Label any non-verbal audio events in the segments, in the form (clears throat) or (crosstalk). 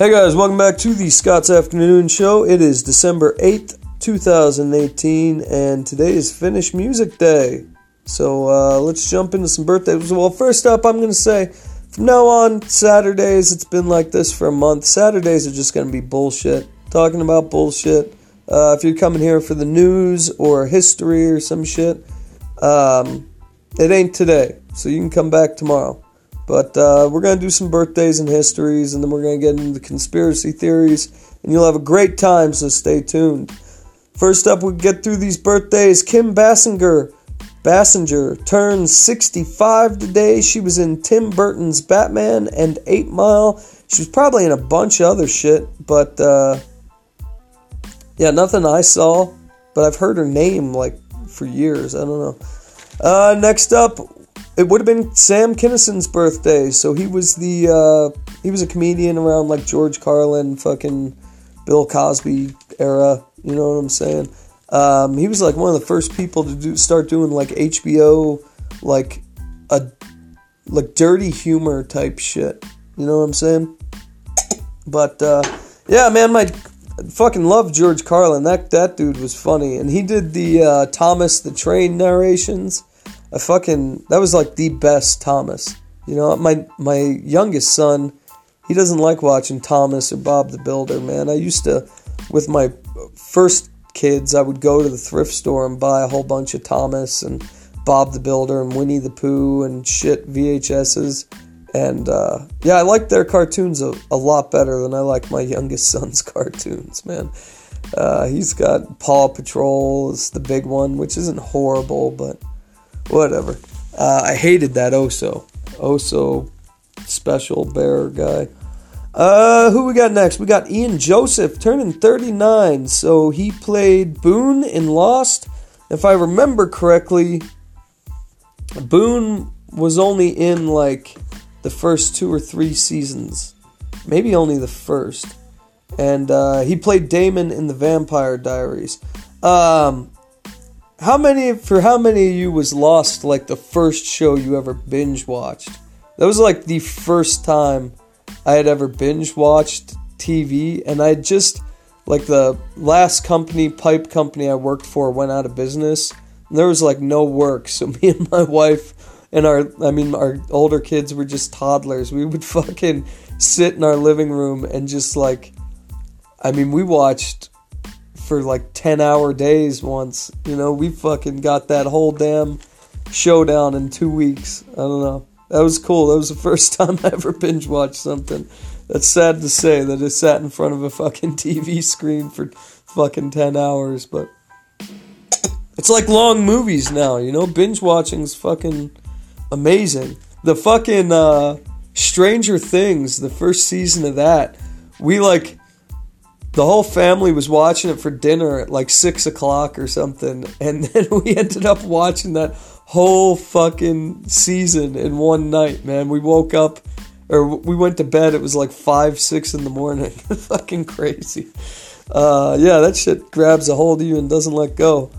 Hey guys, welcome back to the Scott's Afternoon Show. It is December 8th, 2018, and today is Finnish Music Day. So uh, let's jump into some birthdays. Well, first up, I'm going to say from now on, Saturdays, it's been like this for a month. Saturdays are just going to be bullshit. Talking about bullshit. Uh, if you're coming here for the news or history or some shit, um, it ain't today. So you can come back tomorrow. But uh, we're going to do some birthdays and histories, and then we're going to get into conspiracy theories, and you'll have a great time, so stay tuned. First up, we get through these birthdays. Kim Basinger. Basinger turns 65 today. She was in Tim Burton's Batman and 8 Mile. She was probably in a bunch of other shit, but uh, yeah, nothing I saw. But I've heard her name like for years. I don't know. Uh, next up, it would have been Sam Kinison's birthday. So he was the uh, he was a comedian around like George Carlin, fucking Bill Cosby era. You know what I'm saying? Um, he was like one of the first people to do start doing like HBO, like a like dirty humor type shit. You know what I'm saying? But uh, yeah, man, my fucking love George Carlin. That that dude was funny, and he did the uh, Thomas the Train narrations. I fucking that was like the best Thomas. You know, my my youngest son, he doesn't like watching Thomas or Bob the Builder. Man, I used to with my first kids, I would go to the thrift store and buy a whole bunch of Thomas and Bob the Builder and Winnie the Pooh and shit VHSs. And uh, yeah, I like their cartoons a, a lot better than I like my (laughs) youngest son's cartoons, man. Uh, he's got Paw Patrol is the big one, which isn't horrible, but whatever. Uh, I hated that Oso. Oso special bear guy. Uh, who we got next? We got Ian Joseph turning 39. So he played Boone in Lost. If I remember correctly, Boone was only in like the first two or three seasons, maybe only the first. And uh, he played Damon in the Vampire Diaries. Um, how many for how many of you was Lost like the first show you ever binge watched? That was like the first time I had ever binge watched TV, and I just like the last company, pipe company I worked for, went out of business. And there was like no work, so (laughs) me and my wife and our, I mean, our older kids were just toddlers. We would (laughs) fucking sit in our living room and just like, I mean, we watched for like 10 hour days once. You know, we fucking got that whole damn showdown in two weeks. I don't know. That was cool. That was the (laughs) first time I ever binge watched something. That's sad to say that I sat in front of a fucking (laughs) TV screen for fucking 10 hours, but it's like long movies now, you know? Binge watching's fucking amazing. The fucking uh, Stranger Things, the first season of that, we like the whole family was watching it for dinner at like six o'clock or something, and (laughs) then we ended up watching that whole fucking season in one night. Man, we woke up or we went to bed. It was like five, six in the morning. (laughs) fucking crazy. Uh, yeah, that shit grabs a hold of you and doesn't let go.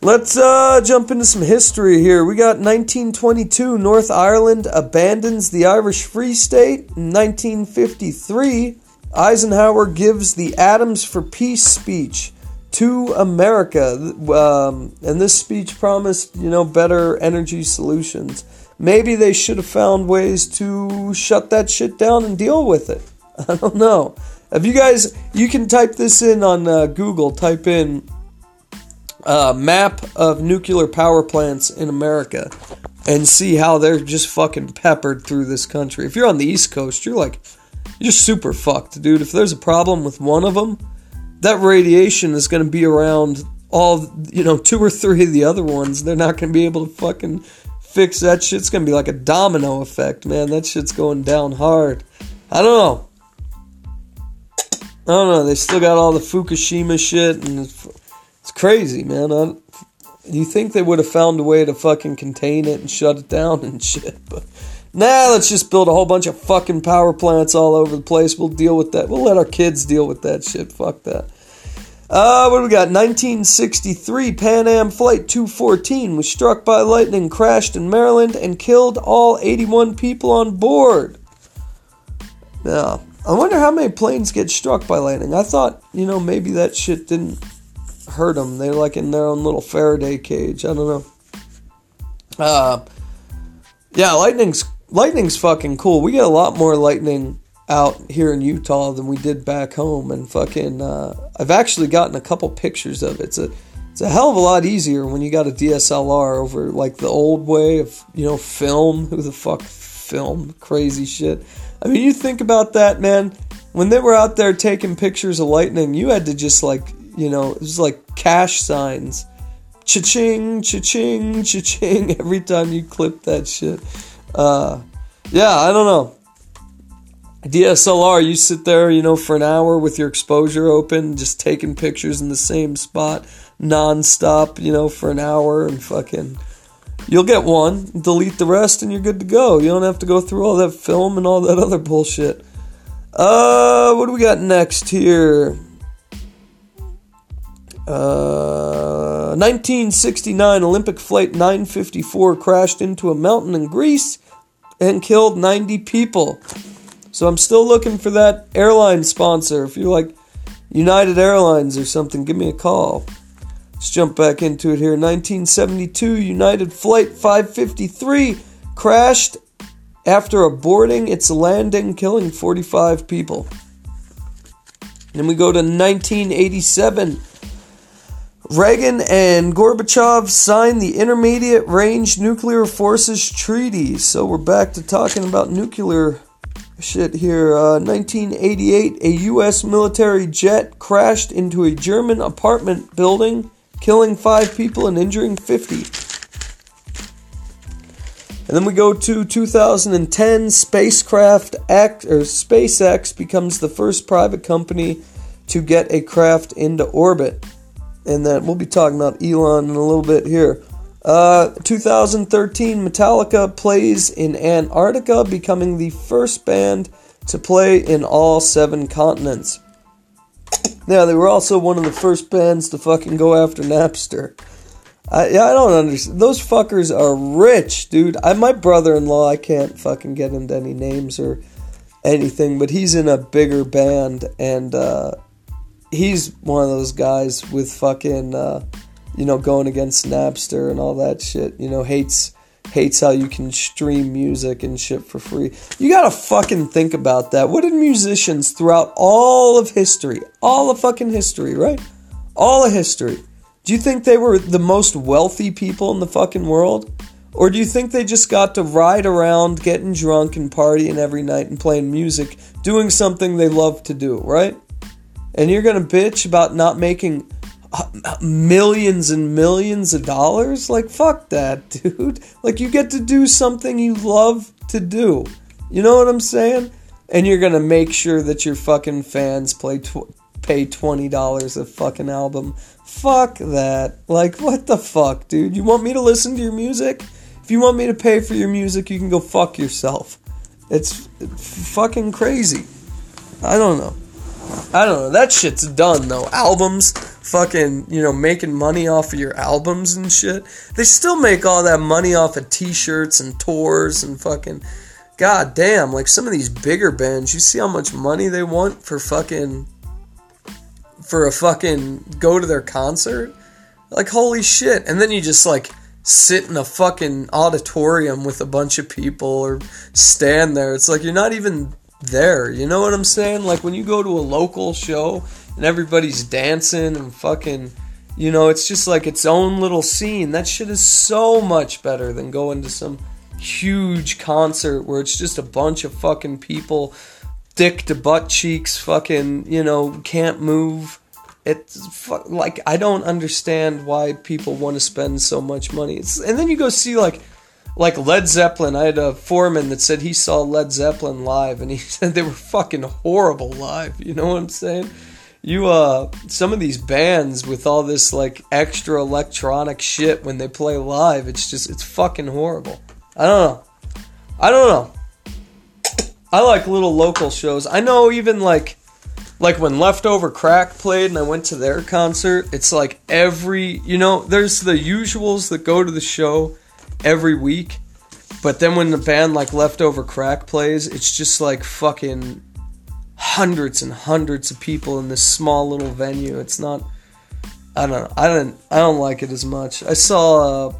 Let's uh, jump into some history here. We got 1922, North Ireland abandons the Irish Free State. 1953, Eisenhower gives the Atoms for Peace speech to America, um, and this speech promised, you know, better energy solutions. Maybe they should have found ways to shut that shit down and deal with it. (laughs) I don't know. Have you guys? You can type this in on uh, Google. Type in uh, map of nuclear power plants in America and see how they're just fucking peppered through this country. If you're on the East Coast, you're like you're super fucked, dude. If there's a problem with one of them, that radiation is going to be around all, you know, two or three of the other ones. They're not going to be able to fucking fix that shit. It's going to be like a domino effect, man. That shit's going down hard. I don't know. I don't know. They still got all the Fukushima shit, and it's, crazy, man. I, you think they would have found a way to fucking contain it and shut it down and (laughs) shit, but Nah, let's just build a whole bunch of fucking power plants all over the place. We'll deal with that. We'll let our kids deal with that shit. Fuck that. Uh, what do we got? 1963 Pan Am Flight 214 was struck by lightning, crashed in Maryland, and killed all 81 people on board. Now, I wonder how many planes get struck by lightning. I thought, you know, maybe that shit didn't hurt them. They're like in their own little Faraday cage. I don't know. Uh, yeah, lightning's lightning's fucking cool. We get a lot more lightning out here in Utah than we did back home, and fucking, uh, I've actually gotten a couple pictures of it. It's a it's a hell of a lot easier when you got a DSLR over like the old way of you know film. (laughs) Who the fuck film crazy shit? I mean, you think about that, man. When they were out there taking pictures of lightning, you had to just like you know it was like cash signs, cha-ching, cha-ching, cha-ching (laughs) every time you clip that shit. Uh, yeah, I don't know. DSLR, you sit there, you know, for an hour with your exposure open, just taking pictures in the same spot nonstop, you know, for an hour and fucking. You'll get one, delete the rest, and you're good to go. You don't have to go through all that film and all that other bullshit. Uh, what do we got next here? Uh, 1969 Olympic Flight 954 crashed into a mountain in Greece and killed 90 people. So I'm still looking for that airline sponsor. If you're like United Airlines or something, give me a call. Let's jump back into it here. 1972 United Flight 553 crashed after aborting its landing, killing 45 people. Then we go to 1987. Reagan and Gorbachev signed the Intermediate Range Nuclear Forces Treaty. So we're back to talking about nuclear shit here. Uh, 1988, a U.S. military jet crashed into a German apartment building, killing five people and injuring 50. And then we go to 2010, spacecraft or SpaceX becomes the first private company to get a craft into orbit. And then we'll be talking about Elon in a little bit here. Uh, 2013, Metallica plays in Antarctica, becoming the first band to play in all seven continents. Now, they were also one of the first bands to fucking go after Napster. I, I don't understand. Those fuckers are rich, dude. I, my brother-in-law, I can't fucking get into any names or anything, but he's in a bigger band, and uh, he's one of those guys with fucking. Uh, you know, going against Napster and all that shit. You know, hates hates how you can stream music and shit for free. You gotta fucking think about that. What did musicians throughout all of history, all of fucking history, right? All of history. Do you think they were the most wealthy people in the fucking world? Or do you think they just got to ride around getting drunk and partying every night and playing music, doing something they love to do, right? And you're gonna bitch about not making uh, millions and millions of dollars? Like, fuck that, (laughs) dude. Like, you get to do something you love to do. You know what I'm saying? And you're gonna make sure that your fucking fans play tw- pay twenty dollars a fucking album. Fuck that. Like, what the fuck, dude? You want me to listen to your music? If you want me to pay for your music, you can go fuck yourself. It's fucking crazy. I don't know. I don't know. That shit's done though. Albums, fucking, you know, making money off of your albums and shit. They still make all that money off of t-shirts and tours and fucking god damn, like some of these bigger bands, you see how much money they want for fucking for a fucking go to their concert? Like holy shit. And then you just like sit in a fucking auditorium with a bunch of people or stand there. It's like you're not even there. You know what I'm saying? Like when you go to a local show and everybody's dancing and fucking, you know, it's just like its own little scene. That shit is so much better than going to some huge concert where it's just a bunch of fucking people, dick to butt cheeks, fucking, you know, can't move. It's like I don't understand why people want to spend so much money. It's, and then you go see like like Led Zeppelin. I had a foreman that said he saw Led Zeppelin live, and he (laughs) said they were fucking horrible live. You know what I'm saying? You uh, some of these bands with all this like extra electronic shit when they play live, it's just it's fucking horrible. I don't know. I don't know. I like little local shows. I know even like like when Leftover Crack played and I went to their concert, it's like every, you know, there's the usuals that go to the show every week. But then when the band like Leftover Crack plays, it's just like fucking hundreds and hundreds of people in this small little venue. It's not. I don't know. I don't. I don't like it as much. I saw uh,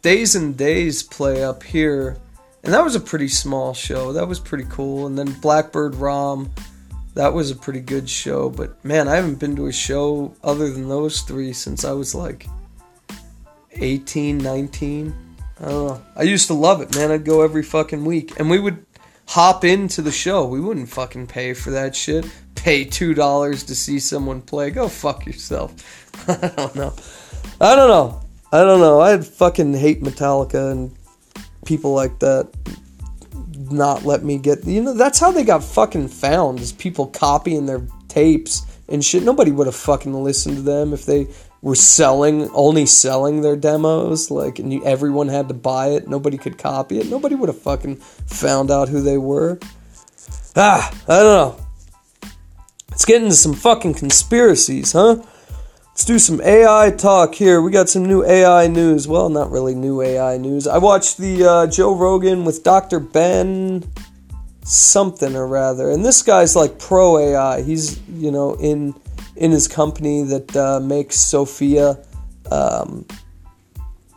Days N' Daze play up here, and that was a pretty small show. That was pretty cool. And then Blackbird Raum, that was a pretty good show. But man, I haven't been to a show other than those three since I was like 18, 19. I don't know. I used to love it, man. I'd go every fucking week, and we would hop into the show. We wouldn't fucking pay for that shit. Pay two dollars to see someone play. Go fuck yourself. (laughs) I don't know. I don't know. I don't know. I fucking hate Metallica and people like that. Not let me get. You know that's how they got fucking found. Is people copying their tapes and shit. Nobody would have fucking listened to them if they were selling only selling their demos like and you, everyone had to buy it. Nobody could copy it. Nobody would have fucking found out who they were. Ah i don't know. Let's get into some fucking conspiracies huh? Let's do some ai talk here. We got some new ai news. Well not really new ai news. I watched the uh, joe rogan with dr ben something or rather and this guy's like pro ai he's you know in in his company that uh, makes Sophia. Um,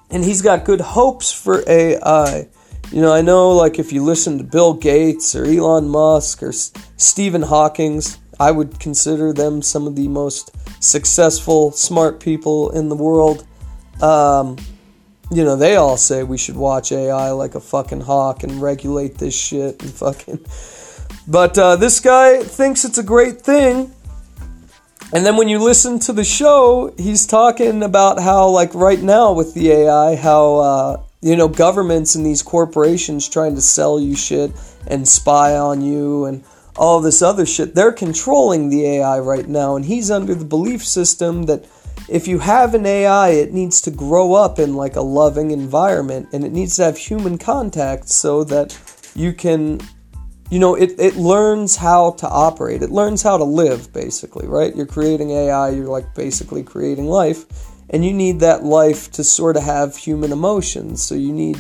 and he's got good hopes for AI. You know, I know like if you listen to Bill Gates or Elon Musk or S- Stephen Hawking's, I would consider them some of the most successful, smart people in the world. Um, you know, they all say we should watch AI like a fucking hawk and regulate this shit and fucking. But uh, this guy thinks it's a great thing and then when you listen to the show, he's talking about how, like right now with the AI, how uh, you know governments and these corporations trying to sell you shit and spy on you and all this other shit. They're controlling the AI right now, and he's under the belief system that if you have an AI, it needs to grow up in like a loving environment and it needs to have human contact so that you can you know, it, it learns how to operate. It learns how to live, basically, right? You're creating AI, you're like basically creating life, and you need that life to sort of have human emotions. So you need,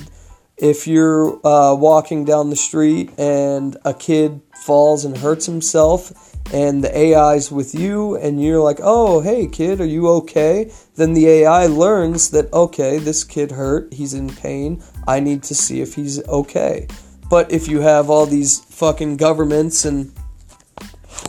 if you're uh, walking down the street and a kid falls and hurts himself, and the AI's with you, and you're like, oh, hey, kid, are you okay? Then the AI learns that, okay, this kid hurt, he's in pain, I need to see if he's okay. But if you have all these fucking governments and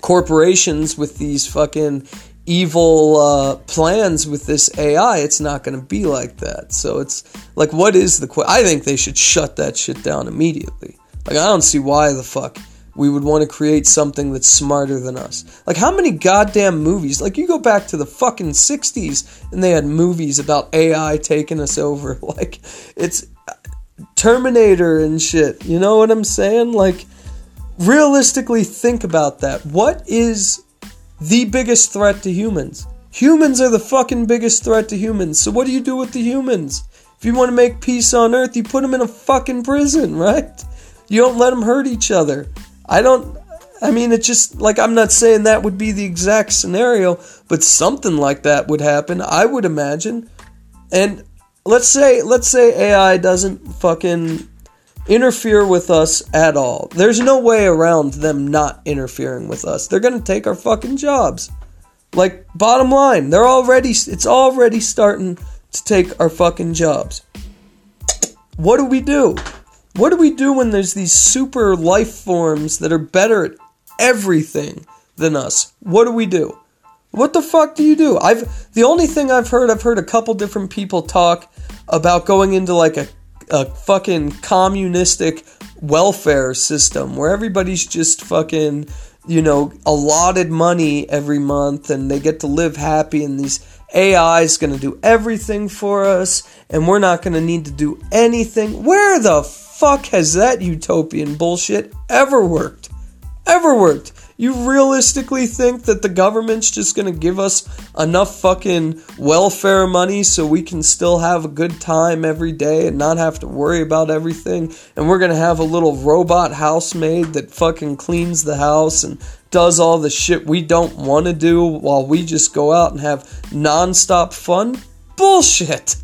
corporations with these fucking evil uh, plans with this AI, it's not going to be like that. So it's like, what is the? Qu- I think they should shut that shit down immediately. Like, I don't see why the fuck we would want to create something that's smarter than us. Like, how many goddamn movies? Like, you go back to the fucking 60s and they had movies about AI taking us over. (laughs) Like, it's Terminator and shit. You know what I'm saying? Like, realistically, think about that. What is the biggest threat to humans? Humans are the fucking biggest threat to humans. So, what do you do with the humans? If you want to make peace on Earth, you put them in a fucking prison, (laughs) right? You don't let them hurt each other. I don't. I mean, it's just like I'm not saying that would be the exact scenario, but something like that would happen, I would imagine. And let's say let's say AI doesn't fucking interfere with us at all. There's no way around them not interfering with us. They're going to take our fucking jobs. Like bottom line, they're already it's already starting to take our fucking jobs. What do we do? What do we do when there's these super life forms that are better at everything than us? What do we do? What the fuck do you do? I've the only thing I've heard, I've heard a couple different people talk about going into like a, a fucking communistic welfare system where everybody's just fucking, you know, allotted money every month and they get to live happy and these AI is going to do everything for us and we're not going to need to do anything. Where the fuck has that utopian bullshit ever worked? Ever worked? You realistically think that the government's just gonna give us enough fucking welfare money so we can still have a good time every day and not have to worry about everything? And we're gonna have a little robot housemaid that fucking cleans the house and does all the shit we don't wanna do while we just go out and have nonstop fun? Bullshit!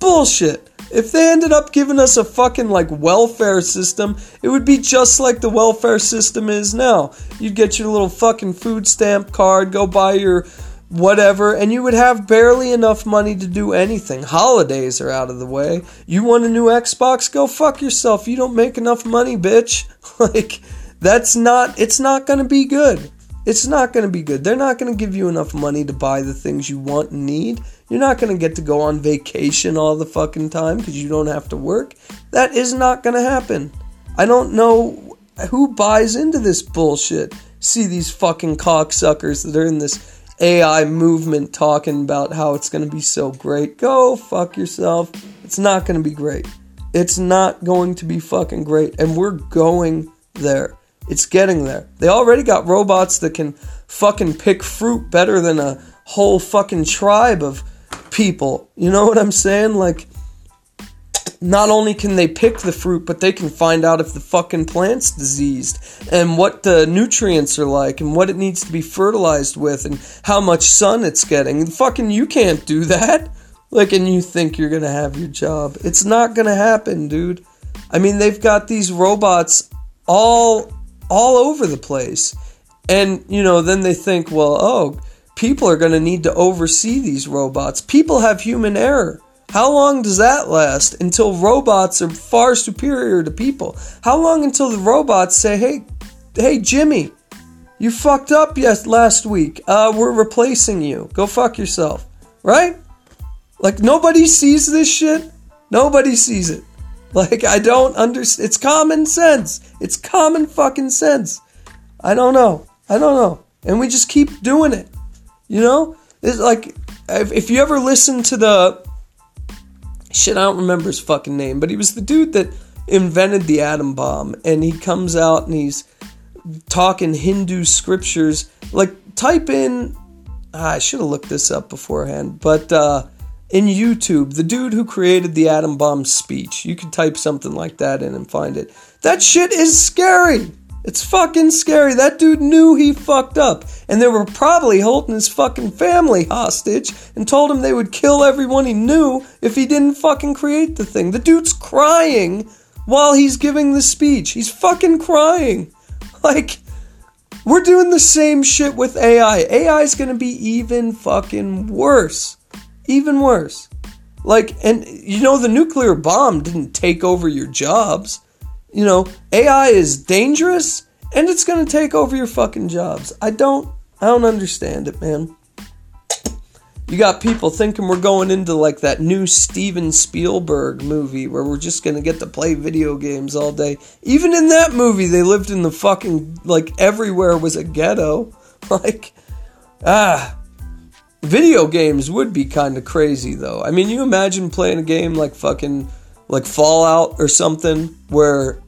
Bullshit! If they ended up giving us a fucking like welfare system, it would be just like the welfare system is now. You'd get your little fucking food stamp card, go buy your whatever, and you would have barely enough money to do anything. Holidays are out of the way. You want a new Xbox? Go fuck yourself. You don't make enough money, bitch. (laughs) like, that's not, it's not gonna be good. It's not gonna be good. They're not gonna give you enough money to buy the things you want and need. You're not gonna get to go on vacation all the fucking time because you don't have to work. That is not gonna happen. I don't know who buys into this bullshit. See these fucking cocksuckers that are in this AI movement talking about how it's going to be so great. Go fuck yourself. It's not going to be great. It's not going to be fucking great. And we're going there. It's getting there. They already got robots that can fucking pick fruit better than a whole fucking tribe of people. You know what I'm saying? Like, not only can they pick the fruit, but they can find out if the fucking plant's diseased and what the nutrients are like and what it needs to be fertilized with and how much sun it's getting. And fucking you can't do that. Like, and you think you're gonna have your job. It's not gonna happen, dude. I mean, they've got these robots all all over the place. And, you know, then they think, well, oh, people are going to need to oversee these robots. People have human error. How long does that last until robots are far superior to people? How long until the robots say, "Hey, hey Jimmy, you fucked up yes last week. Uh, we're replacing you. Go fuck yourself." Right? Like nobody sees this shit. Nobody sees it. (laughs) Like I don't understand. It's common sense. It's common fucking sense. I don't know. I don't know. And we just keep doing it. You know? It's like if, if you ever listen to the shit, I don't remember his fucking name, but he was the dude that invented the atom bomb. And he comes out and he's talking Hindu scriptures. Like, type in, ah, I should have looked this up beforehand, but uh, in YouTube, the dude who created the atom bomb speech, you could type something like that in and find it. That shit is scary. It's fucking scary. That dude knew he fucked up. And they were probably holding his fucking family hostage and told him they would kill everyone he knew if he didn't fucking create the thing. The dude's crying while he's giving the speech. He's fucking crying. (laughs) Like, we're doing the same shit with AI. AI is gonna be even fucking worse. Even worse. Like, and you know, the nuclear bomb didn't take over your jobs you know, AI is dangerous and it's going to take over your fucking jobs. I don't I don't understand it, man. You got people thinking we're going into like that new Steven Spielberg movie where we're just to get to play video games all day. Even in that movie they lived in the fucking like everywhere was a ghetto. (laughs) Like ah video games would be kind of crazy though. I mean, you imagine playing a game like fucking like Fallout or something where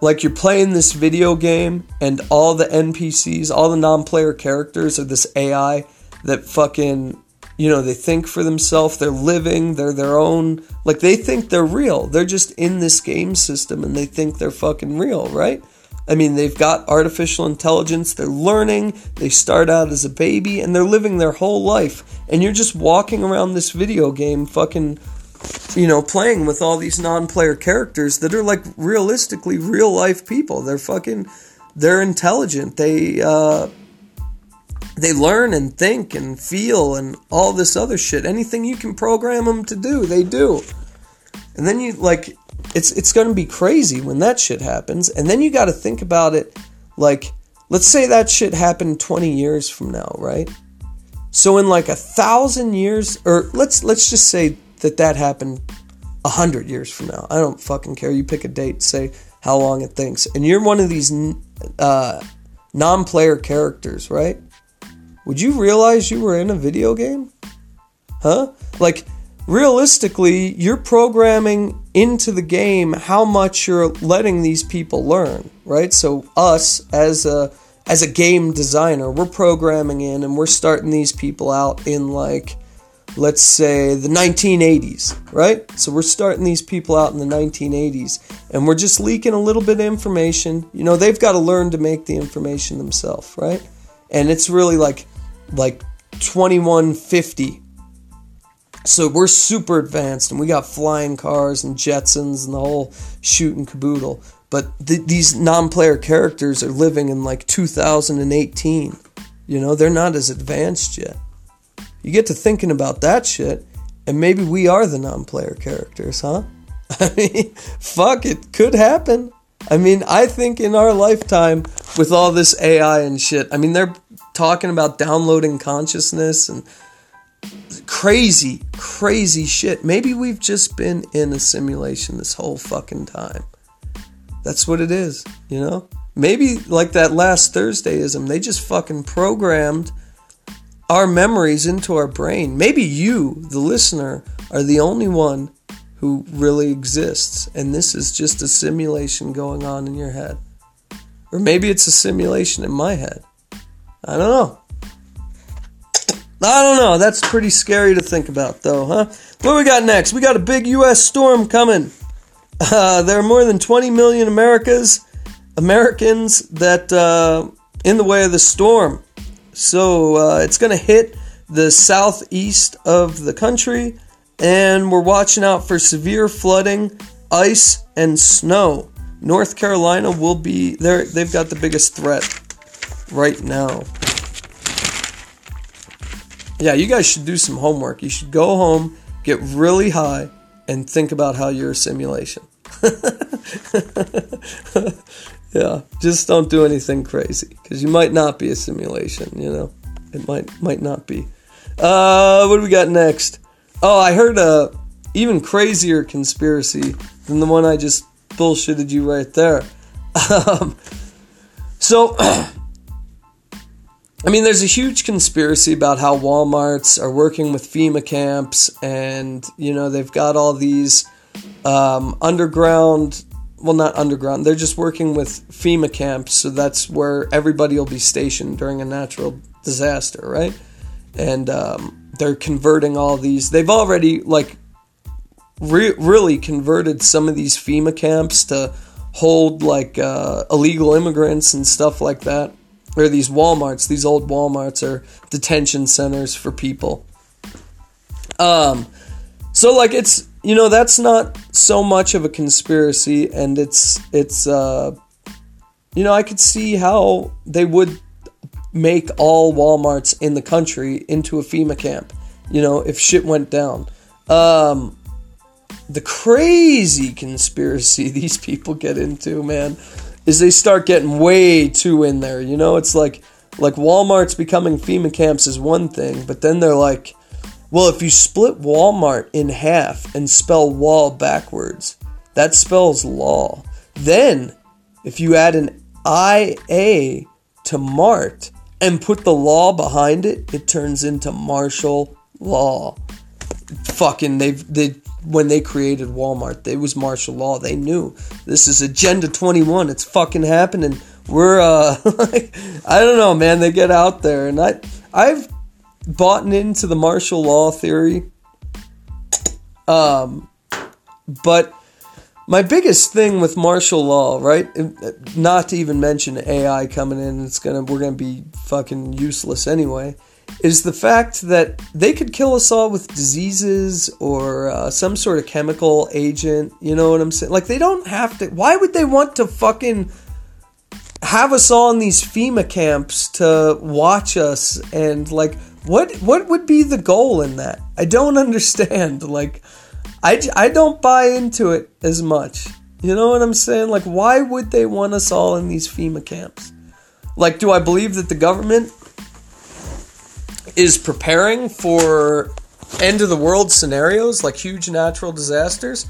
like you're playing this video game and all the NPCs, all the non-player characters are this AI that fucking you know, they think for themselves, they're living, they're their own like they think they're real. They're just in this game system and they think they're fucking real, right? I mean, they've got artificial intelligence, they're learning, they start out as a baby and they're living their whole life. And you're just walking around this video game fucking you know, playing with all these non-player characters that are like realistically real life people. They're fucking, they're intelligent. They uh, they learn and think and feel and all this other shit. Anything you can program them to do, they do. And then you like, it's it's gonna be crazy when that shit happens. And then you got to think about it, like, let's say that shit happened 20 years from now, right? So in like a thousand years, or let's let's just say that that happened a hundred years from now. I don't fucking care. You pick a date, say how long it thinks, and you're one of these uh, non-player characters, right? Would you realize you were in a video game? Huh? Like realistically, you're programming into the game how much you're letting these people learn, right? So us as a as a game designer, we're programming in and we're starting these people out in like let's say the 1980s, right? So we're starting these people out in the 1980s and we're just leaking a little bit of information. You know, they've got to learn to make the information themselves, right? And it's really like like 2150 So we're super advanced and we got flying cars and Jetsons and the whole shoot and caboodle. But th- these non player characters are living in like 2018. You know, they're not as advanced yet. You get to thinking about that shit, and maybe we are the non player characters, huh? (laughs) I mean, fuck, it could happen. I mean, I think in our lifetime, with all this AI and shit, I mean, they're talking about downloading consciousness and crazy, crazy shit. Maybe we've just been in a simulation this whole fucking time. That's what it is, you know? Maybe like that last Thursdayism, they just fucking programmed our memories into our brain. Maybe you, the listener, are the only one who really exists, and this is just a simulation going on in your head. Or maybe it's a simulation in my head. I don't know. I don't know. That's pretty scary to think about, though, huh? What we got next? We got a big U.S. storm coming. Uh, there are more than 20 million Americas, Americans that uh, in the way of the storm. So uh, it's going to hit the southeast of the country, and we're watching out for severe flooding, ice, and snow. North Carolina will be there. They've got the biggest threat right now. Yeah, you guys should do some homework. You should go home, get really high, and think about how you're a simulation. (laughs) yeah, just don't do anything crazy because you might not be a simulation. You know, it might might not be. Uh, what do we got next? Oh, I heard a even crazier conspiracy than the one I just bullshitted you right there. (laughs) Um, so. (clears throat) I mean, there's a huge conspiracy about how Walmarts are working with FEMA camps, and you know they've got all these um, underground. Well, not underground. They're just working with FEMA camps, so that's where everybody will be stationed during a natural disaster, right? And um, they're converting all these. They've already like re- really converted some of these FEMA camps to hold like uh, illegal immigrants and stuff like that or these Walmarts, these old Walmarts are detention centers for people. Um, so like it's you know that's not so much of a conspiracy, and it's it's uh, you know I could see how they would make all Walmarts in the country into a FEMA camp. You know if shit went down. Um, the crazy conspiracy (laughs) these people get into, man is they start getting way too in there. You know, it's like like Walmart's becoming FEMA camps is one thing, but then they're like, well, if you split Walmart in half and spell wall backwards, that spells law. Then, if you add an IA to Mart and put the law behind it, it turns into martial law. Fucking, they've they when they created Walmart. It was martial law. They knew this is Agenda 21. It's fucking happening. We're uh like (laughs) I don't know, man. They get out there and I I've bought into the martial law theory. Um but my biggest thing with martial law, right? Not to even mention AI coming in, it's gonna we're gonna be fucking useless anyway is the fact that they could kill us all with diseases or uh, some sort of chemical agent. You know what I'm saying? Like, they don't have to. Why would they want to fucking have us all in these FEMA camps to watch us? And, like, what, what would be the goal in that? I don't (laughs) understand. Like, I, I don't buy into it as much. You know what I'm saying? Like, why would they want us all in these FEMA camps? Like, do I believe that the government is preparing for end of the world scenarios like huge natural disasters?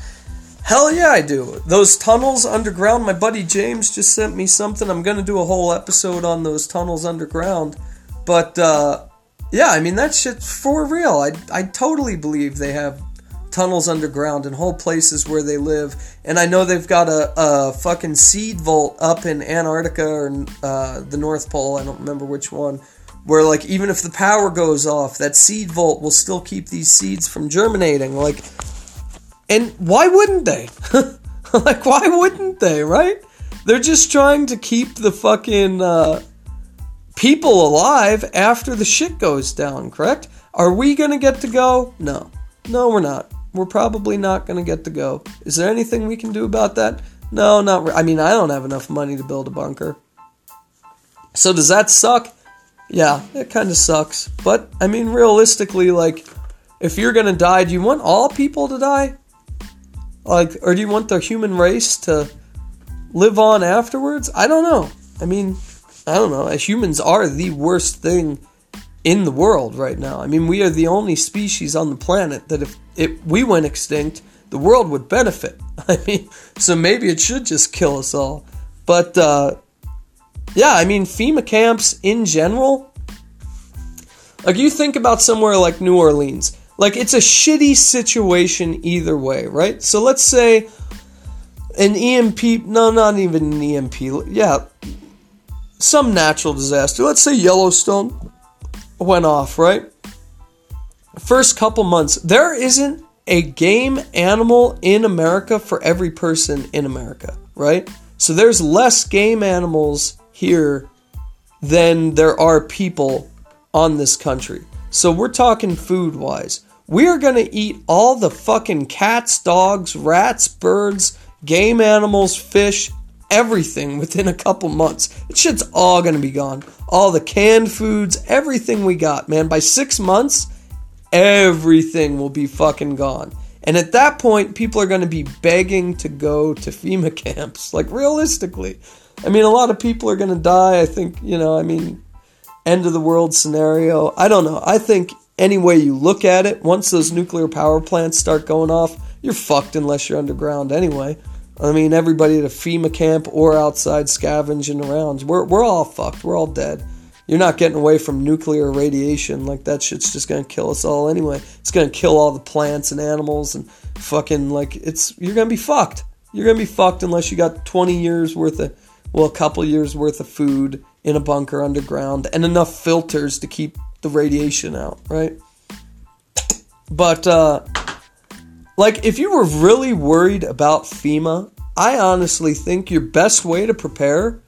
Hell yeah, I do. Those tunnels underground, my buddy James just sent me something. I'm going to do a whole episode on those tunnels underground. But uh, yeah, I mean, that shit's for real. I, I totally believe they have tunnels underground and whole places where they live. And I know they've got a, a fucking seed vault up in Antarctica or uh, the North Pole. I don't remember which one where like even if the power goes off that seed vault will still keep these seeds from germinating like and why wouldn't they (laughs) like why wouldn't they right they're just trying to keep the fucking uh, people alive after the shit goes down correct are we gonna get to go no No, we're not. We're probably not to get to go. Is there anything we can do about that? No, not. Re- I mean, I don't have enough money to build a bunker. So does that suck? Yeah, it kind of sucks. But I mean, realistically, like, if you're gonna die, do you want all people to die? Like, or do you want the human race to live on afterwards? I don't know. I mean, I don't know. Humans are the worst thing in the world right now. I mean, we are the only species on the planet that if it, we went extinct, the world would benefit. (laughs) I mean, so maybe it should just kill us all. But uh, yeah, I mean, FEMA camps in general. Like, you think about somewhere like New Orleans, like, it's a shitty situation either way, right? So let's say an EMP, no, not even an EMP, yeah, some natural disaster. Let's say Yellowstone went off, right? First couple months, there isn't a game animal in America for every person in America, right? So there's less game animals here than there are people on this country. So we're talking food wise. We are going to eat all the fucking cats, dogs, rats, birds, game animals, fish, everything within a couple months. It shit's all going to be gone. All the canned foods, everything we got, man. By six months, everything will be fucking gone. And at that point, people are going to be begging to go to FEMA (laughs) camps. Like, realistically. I mean, a lot of people are going to die. I think, you know, I mean, end of the world scenario. I don't know. I think any way you look at it, once those nuclear power plants start going off, you're fucked unless you're underground anyway. I mean, everybody at a FEMA camp or outside scavenging around, we're, we're all fucked. We're all dead. You're not getting away from nuclear radiation. Like, that shit's just gonna kill us all anyway. It's gonna kill all the plants and animals and fucking, like, it's, you're gonna be fucked. You're gonna be fucked unless you got 20 years worth of, well, a couple years worth of food in a bunker underground and enough filters to keep the radiation out, right? But, uh, like, if you were really worried about FEMA, I honestly think your best way to prepare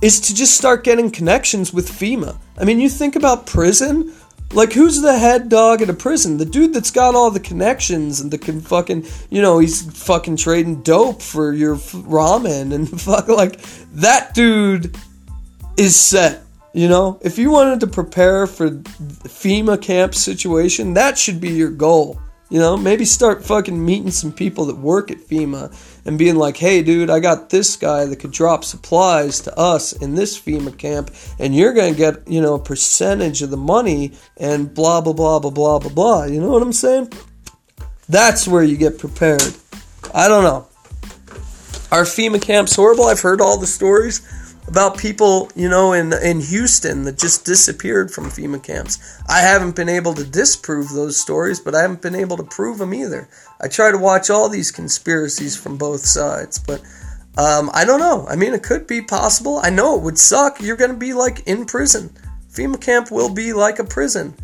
is to just start getting connections with FEMA. I mean, you think about prison. Like, who's the head dog at a prison? The dude that's got all the connections and the can fucking, you know, he's fucking trading dope for your ramen and (laughs) fuck, like, that dude is set. You know, if you wanted to prepare for FEMA camp situation, that should be your goal. You know, maybe start fucking meeting some people that work at FEMA and being like, hey, dude, I got this guy that could drop supplies to us in this FEMA camp, and you're going to get, you know, a percentage of the money and blah, blah, blah, blah, blah, blah, blah. You know what I'm saying? That's where you get prepared. I don't know. Are FEMA camps horrible? I've heard all the stories about people, you know, in in Houston that just disappeared from FEMA camps. I haven't been able to disprove those stories, but I haven't been able to prove them either. I try to watch all these conspiracies from both sides, but um, I don't know. I mean, it could be possible. I know it would suck. You're going to be like in prison. FEMA camp will be like a prison.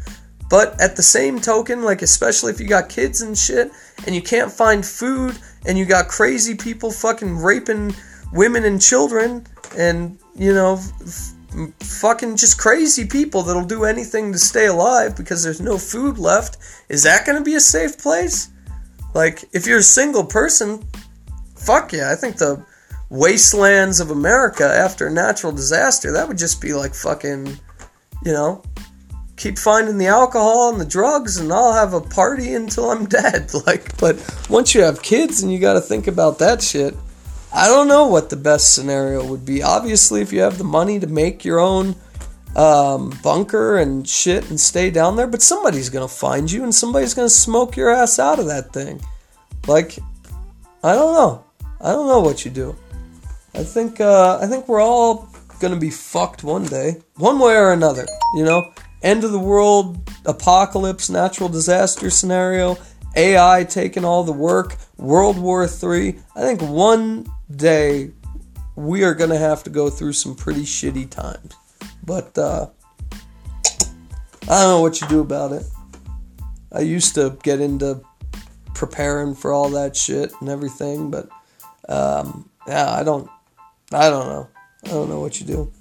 But at the same token, like especially if you got kids and shit, and you can't find food, and you got crazy people fucking raping women and children and you know f- fucking just crazy people that'll do anything to stay alive because there's no food left. Is that going to be a safe place? Like if you're a single person fuck yeah i think the wastelands of america after a natural disaster that would just be like fucking you know keep finding the alcohol and the drugs and I'll have a party until I'm (laughs) dead. Like but once you have kids and you got to think about that shit I don't know what the best scenario would be. Obviously, if you have the money to make your own um, bunker and shit and stay down there, but somebody's gonna find you and somebody's gonna smoke your ass out of that thing. Like, I don't know. I don't know what you do. I think uh, I think we're all gonna be fucked one day, one way or another. You know, end of the world, apocalypse, natural disaster scenario, AI taking all the work, World War Three. I think one day we are going to have to go through some pretty shitty times. But uh, I don't know what you do about it. I used to get into preparing for all that shit and everything, but um, yeah, I don't. I don't know. I don't know what you do.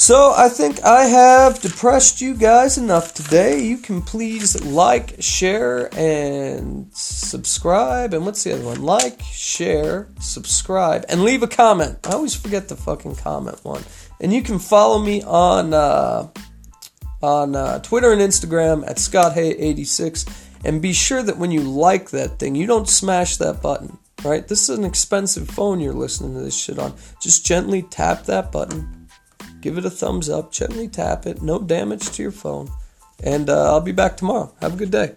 So I think I have depressed you guys enough today. You can please like, share, and subscribe. And what's the other one? Like, share, subscribe, and leave a comment. I always forget the fucking comment one. And you can follow me on uh, on uh, Twitter and Instagram at ScottHay86. And be sure that when you like that thing, you don't smash that button. Right? This is an expensive phone you're listening to this shit on. Just gently tap that button give it a thumbs up, gently tap it, no damage to your phone. And uh, I'll be back tomorrow. Have a good day.